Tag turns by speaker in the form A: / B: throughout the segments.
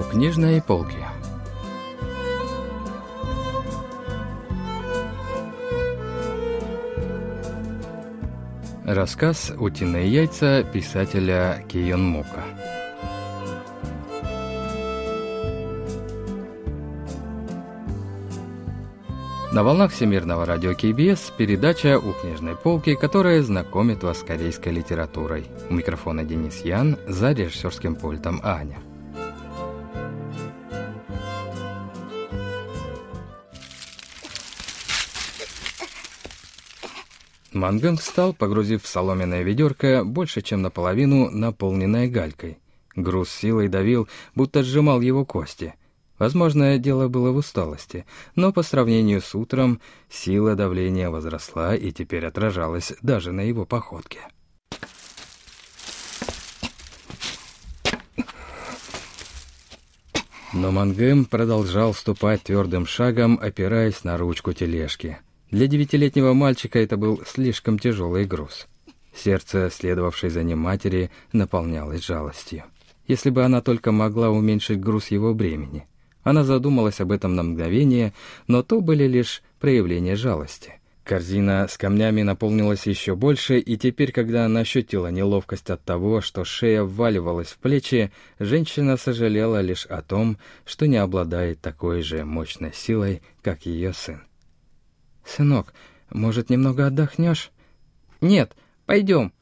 A: У книжной полки. Рассказ «Утиные яйца» писателя Кион Мука. На волнах Всемирного радио КБС передача «У книжной полки», которая знакомит вас с корейской литературой. У микрофона Денис Ян, за режиссерским пультом Аня. Манган встал, погрузив в соломенное ведерко больше, чем наполовину, наполненное галькой. Груз силой давил, будто сжимал его кости. Возможно, дело было в усталости, но по сравнению с утром сила давления возросла и теперь отражалась даже на его походке. Но Мангем продолжал ступать твердым шагом, опираясь на ручку тележки. Для девятилетнего мальчика это был слишком тяжелый груз. Сердце, следовавшей за ним матери, наполнялось жалостью. Если бы она только могла уменьшить груз его бремени. Она задумалась об этом на мгновение, но то были лишь проявления жалости. Корзина с камнями наполнилась еще больше, и теперь, когда она ощутила неловкость от того, что шея вваливалась в плечи, женщина сожалела лишь о том, что не обладает такой же мощной силой, как ее сын. «Сынок, может, немного отдохнешь?» «Нет, пойдем»,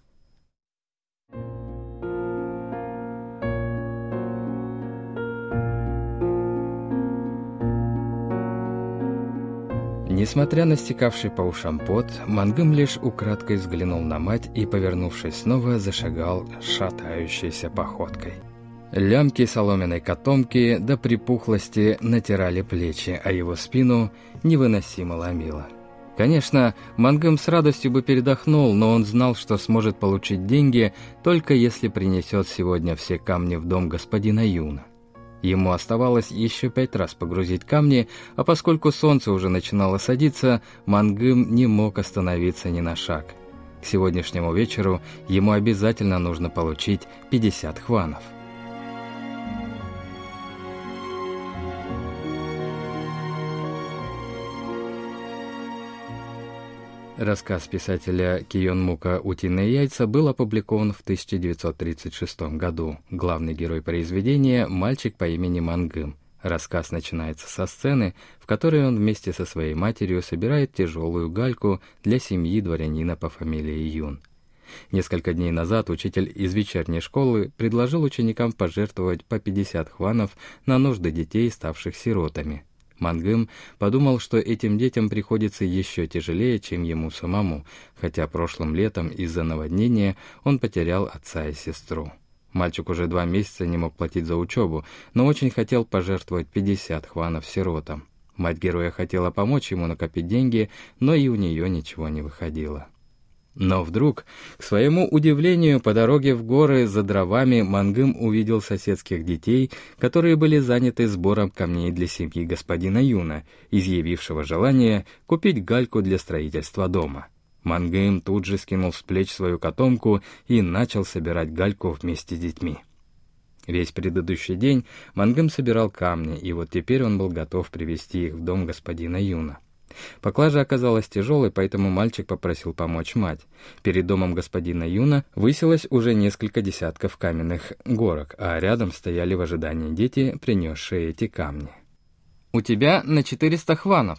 A: Несмотря на стекавший по ушам пот, Мангым лишь украдкой взглянул на мать и, повернувшись снова, зашагал шатающейся походкой. Лямки соломенной котомки до припухлости натирали плечи, а его спину невыносимо ломило. Конечно, Мангым с радостью бы передохнул, но он знал, что сможет получить деньги, только если принесет сегодня все камни в дом господина Юна. Ему оставалось еще пять раз погрузить камни, а поскольку солнце уже начинало садиться, Мангым не мог остановиться ни на шаг. К сегодняшнему вечеру ему обязательно нужно получить 50 хванов. Рассказ писателя Кион Мука «Утиные яйца» был опубликован в 1936 году. Главный герой произведения – мальчик по имени Мангым. Рассказ начинается со сцены, в которой он вместе со своей матерью собирает тяжелую гальку для семьи дворянина по фамилии Юн. Несколько дней назад учитель из вечерней школы предложил ученикам пожертвовать по 50 хванов на нужды детей, ставших сиротами – Мангым подумал, что этим детям приходится еще тяжелее, чем ему самому, хотя прошлым летом из-за наводнения он потерял отца и сестру. Мальчик уже два месяца не мог платить за учебу, но очень хотел пожертвовать 50 хванов сиротам. Мать героя хотела помочь ему накопить деньги, но и у нее ничего не выходило. Но вдруг, к своему удивлению, по дороге в горы за дровами Мангым увидел соседских детей, которые были заняты сбором камней для семьи господина Юна, изъявившего желание купить гальку для строительства дома. Мангым тут же скинул с плеч свою котомку и начал собирать гальку вместе с детьми. Весь предыдущий день Мангым собирал камни, и вот теперь он был готов привести их в дом господина Юна. Поклажа оказалась тяжелой, поэтому мальчик попросил помочь мать. Перед домом господина Юна высилось уже несколько десятков каменных горок, а рядом стояли в ожидании дети, принесшие эти камни. «У тебя на 400 хванов»,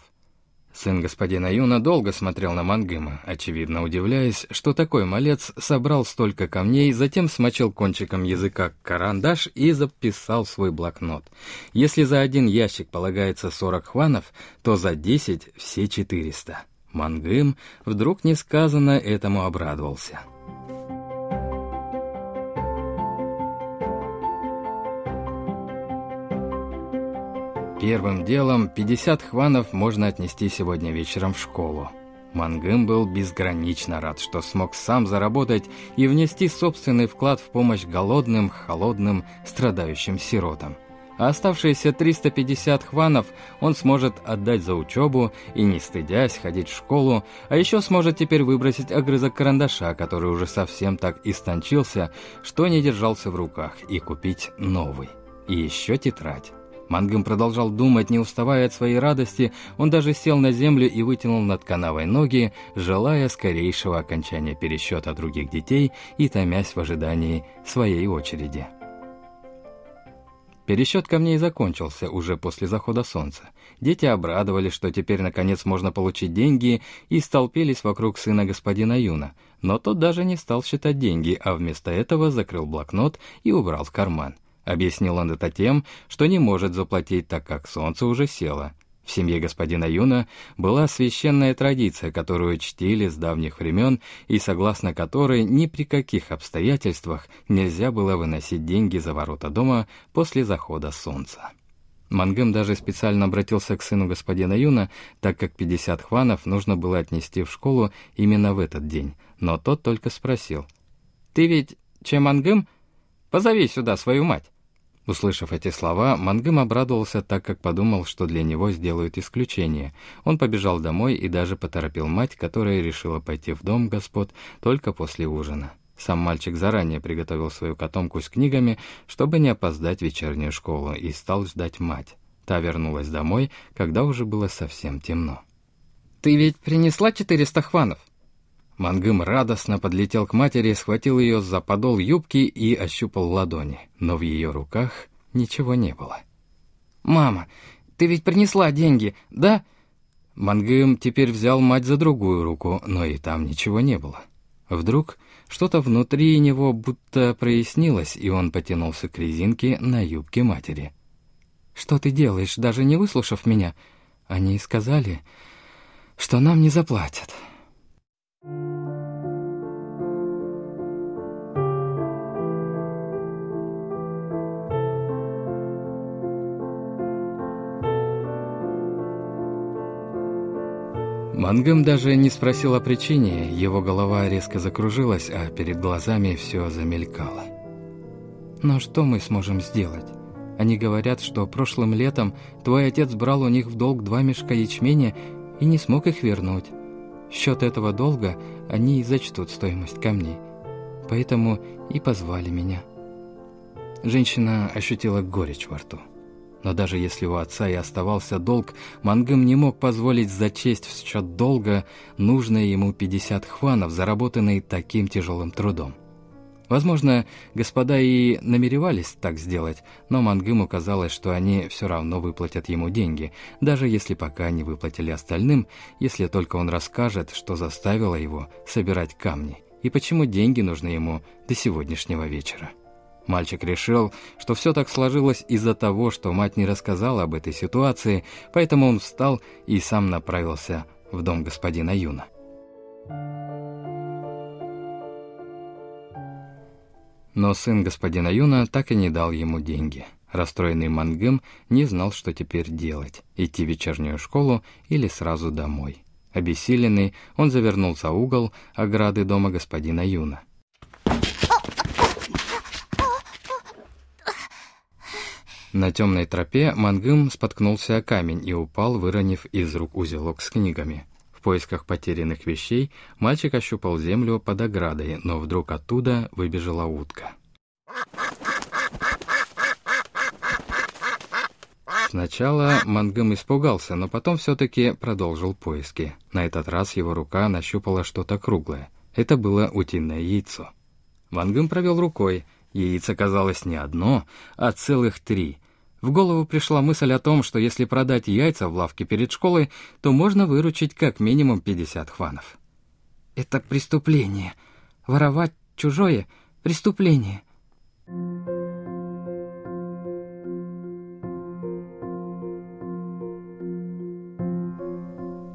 A: Сын господина Юна долго смотрел на Мангыма, очевидно удивляясь, что такой малец собрал столько камней, затем смочил кончиком языка карандаш и записал свой блокнот. Если за один ящик полагается 40 хванов, то за 10 все 400. Мангым вдруг несказанно этому обрадовался. Первым делом 50 хванов можно отнести сегодня вечером в школу. Мангым был безгранично рад, что смог сам заработать и внести собственный вклад в помощь голодным, холодным, страдающим сиротам. А оставшиеся 350 хванов он сможет отдать за учебу и, не стыдясь, ходить в школу, а еще сможет теперь выбросить огрызок карандаша, который уже совсем так истончился, что не держался в руках, и купить новый. и еще тетрадь. Мангым продолжал думать, не уставая от своей радости, он даже сел на землю и вытянул над канавой ноги, желая скорейшего окончания пересчета других детей и томясь в ожидании своей очереди. Пересчет камней закончился уже после захода солнца. Дети обрадовались, что теперь наконец можно получить деньги, и столпились вокруг сына господина Юна. Но тот даже не стал считать деньги, а вместо этого закрыл блокнот и убрал в карман. Объяснил он это тем, что не может заплатить, так как солнце уже село. В семье господина Юна была священная традиция, которую чтили с давних времен и согласно которой ни при каких обстоятельствах нельзя было выносить деньги за ворота дома после захода солнца. Мангым даже специально обратился к сыну господина Юна, так как 50 хванов нужно было отнести в школу именно в этот день, но тот только спросил. «Ты ведь Че Мангым? Позови сюда свою мать!» Услышав эти слова, Мангым обрадовался, так как подумал, что для него сделают исключение. Он побежал домой и даже поторопил мать, которая решила пойти в дом господ только после ужина. Сам мальчик заранее приготовил свою котомку с книгами, чтобы не опоздать в вечернюю школу, и стал ждать мать. Та вернулась домой, когда уже было совсем темно. «Ты ведь принесла четыреста хванов?» Мангым радостно подлетел к матери, схватил ее за подол юбки и ощупал ладони, но в ее руках ничего не было. «Мама, ты ведь принесла деньги, да?» Мангым теперь взял мать за другую руку, но и там ничего не было. Вдруг что-то внутри него будто прояснилось, и он потянулся к резинке на юбке матери. «Что ты делаешь, даже не выслушав меня? Они сказали, что нам не заплатят». Мангым даже не спросил о причине, его голова резко закружилась, а перед глазами все замелькало. «Но что мы сможем сделать? Они говорят, что прошлым летом твой отец брал у них в долг два мешка ячменя и не смог их вернуть. Счет этого долга они и зачтут стоимость камней. Поэтому и позвали меня». Женщина ощутила горечь во рту. Но даже если у отца и оставался долг, Мангым не мог позволить зачесть в счет долга нужные ему 50 хванов, заработанные таким тяжелым трудом. Возможно, господа и намеревались так сделать, но Мангыму казалось, что они все равно выплатят ему деньги, даже если пока не выплатили остальным, если только он расскажет, что заставило его собирать камни и почему деньги нужны ему до сегодняшнего вечера. Мальчик решил, что все так сложилось из-за того, что мать не рассказала об этой ситуации, поэтому он встал и сам направился в дом господина Юна. Но сын господина Юна так и не дал ему деньги. Расстроенный Мангым не знал, что теперь делать – идти в вечернюю школу или сразу домой. Обессиленный, он завернул за угол ограды дома господина Юна. На темной тропе Мангым споткнулся о камень и упал, выронив из рук узелок с книгами. В поисках потерянных вещей мальчик ощупал землю под оградой, но вдруг оттуда выбежала утка. Сначала Мангым испугался, но потом все-таки продолжил поиски. На этот раз его рука нащупала что-то круглое. Это было утиное яйцо. Мангым провел рукой — Яиц оказалось не одно, а целых три. В голову пришла мысль о том, что если продать яйца в лавке перед школой, то можно выручить как минимум 50 хванов. «Это преступление. Воровать чужое — преступление».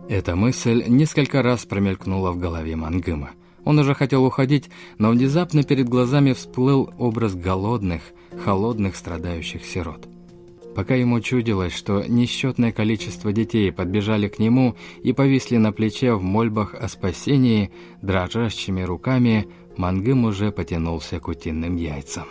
A: Эта мысль несколько раз промелькнула в голове Мангыма — он уже хотел уходить, но внезапно перед глазами всплыл образ голодных, холодных, страдающих сирот. Пока ему чудилось, что несчетное количество детей подбежали к нему и повисли на плече в мольбах о спасении, дрожащими руками Мангым уже потянулся к утиным яйцам.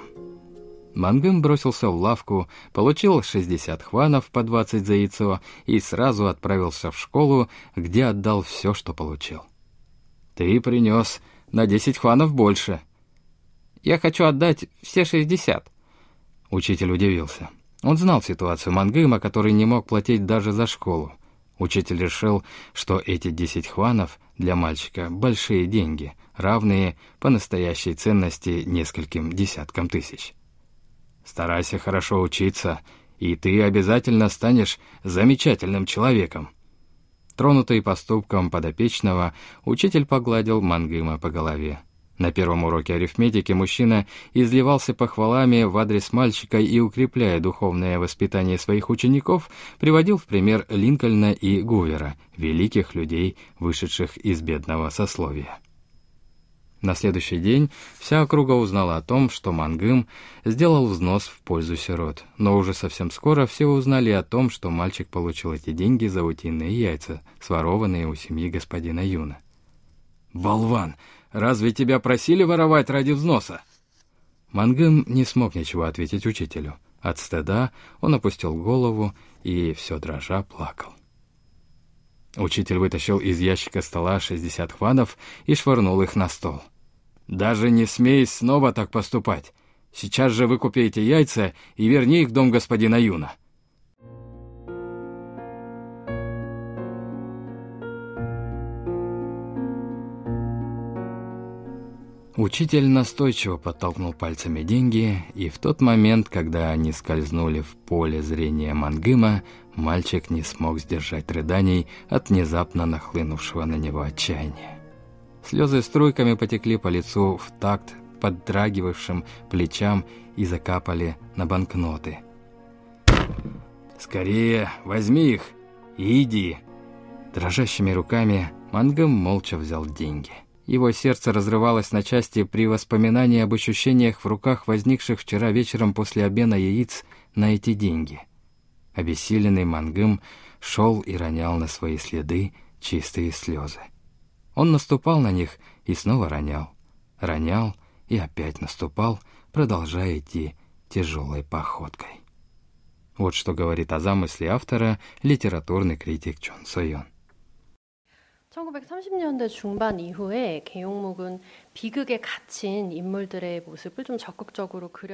A: Мангым бросился в лавку, получил 60 хванов по 20 за яйцо и сразу отправился в школу, где отдал все, что получил. «Ты принес на десять хванов больше». «Я хочу отдать все шестьдесят». Учитель удивился. Он знал ситуацию Мангыма, который не мог платить даже за школу. Учитель решил, что эти 10 хванов для мальчика – большие деньги, равные по настоящей ценности нескольким десяткам тысяч. «Старайся хорошо учиться, и ты обязательно станешь замечательным человеком». Тронутый поступком подопечного, учитель погладил Мангыма по голове. На первом уроке арифметики мужчина изливался похвалами в адрес мальчика и, укрепляя духовное воспитание своих учеников, приводил в пример Линкольна и Гувера, великих людей, вышедших из бедного сословия. На следующий день вся округа узнала о том, что Мангым сделал взнос в пользу сирот, но уже совсем скоро все узнали о том, что мальчик получил эти деньги за утиные яйца, сворованные у семьи господина Юна. «Болван! Разве тебя просили воровать ради взноса?» Мангым не смог ничего ответить учителю. От стыда он опустил голову и, все дрожа, плакал. Учитель вытащил из ящика стола 60 хванов и швырнул их на стол. «Даже не смей снова так поступать. Сейчас же выкупи эти яйца и верни их в дом господина Юна». Учитель настойчиво подтолкнул пальцами деньги, и в тот момент, когда они скользнули в поле зрения Мангыма, мальчик не смог сдержать рыданий от внезапно нахлынувшего на него отчаяния. Слезы струйками потекли по лицу в такт поддрагивавшим плечам и закапали на банкноты. «Скорее, возьми их и иди!» Дрожащими руками Мангым молча взял деньги. Его сердце разрывалось на части при воспоминании об ощущениях в руках, возникших вчера вечером после обмена яиц на эти деньги. Обессиленный Мангым шел и ронял на свои следы чистые слезы. Он наступал на них и снова ронял. Ронял и опять наступал, продолжая идти тяжелой походкой. Вот что говорит о замысле автора литературный критик Чон Сойон.
B: 1930년대 중반 이후에 개용목은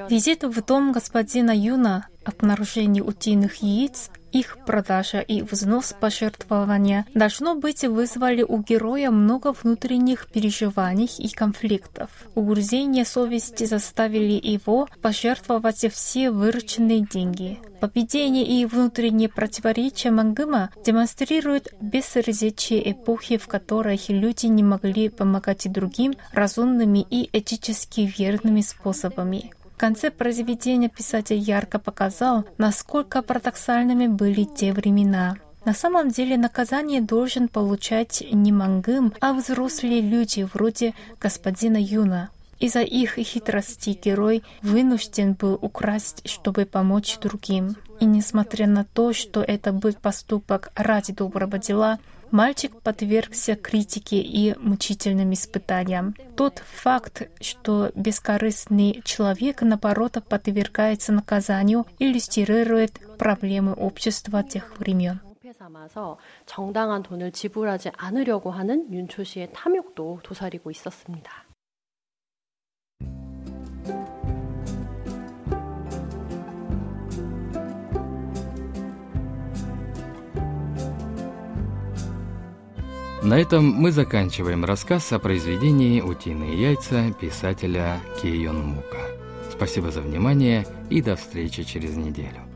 C: Визит в дом господина Юна, обнаружение утиных яиц, их продажа и взнос пожертвования должно быть вызвали у героя много внутренних переживаний и конфликтов. Угрызения совести заставили его пожертвовать все вырученные деньги. Поведение и внутренние противоречия Мангыма демонстрируют бессердечие эпохи, в которой люди не могли помогать другим, раз разумными и этически верными способами. В конце произведения писатель ярко показал, насколько парадоксальными были те времена. На самом деле наказание должен получать не мангым, а взрослые люди вроде господина Юна. Из-за их хитрости герой вынужден был украсть, чтобы помочь другим. И несмотря на то, что это был поступок ради доброго дела, мальчик подвергся критике и мучительным испытаниям. Тот факт, что бескорыстный человек, наоборот, подвергается наказанию, иллюстрирует проблемы общества тех времен.
B: 삼아서 정당한 돈을 지불하지 않으려고 하는 윤초 씨의 탐욕도 도사리고 있었습니다.
A: На этом мы заканчиваем рассказ о произведении «Утиные яйца» писателя Кейон Мука. Спасибо за внимание и до встречи через неделю.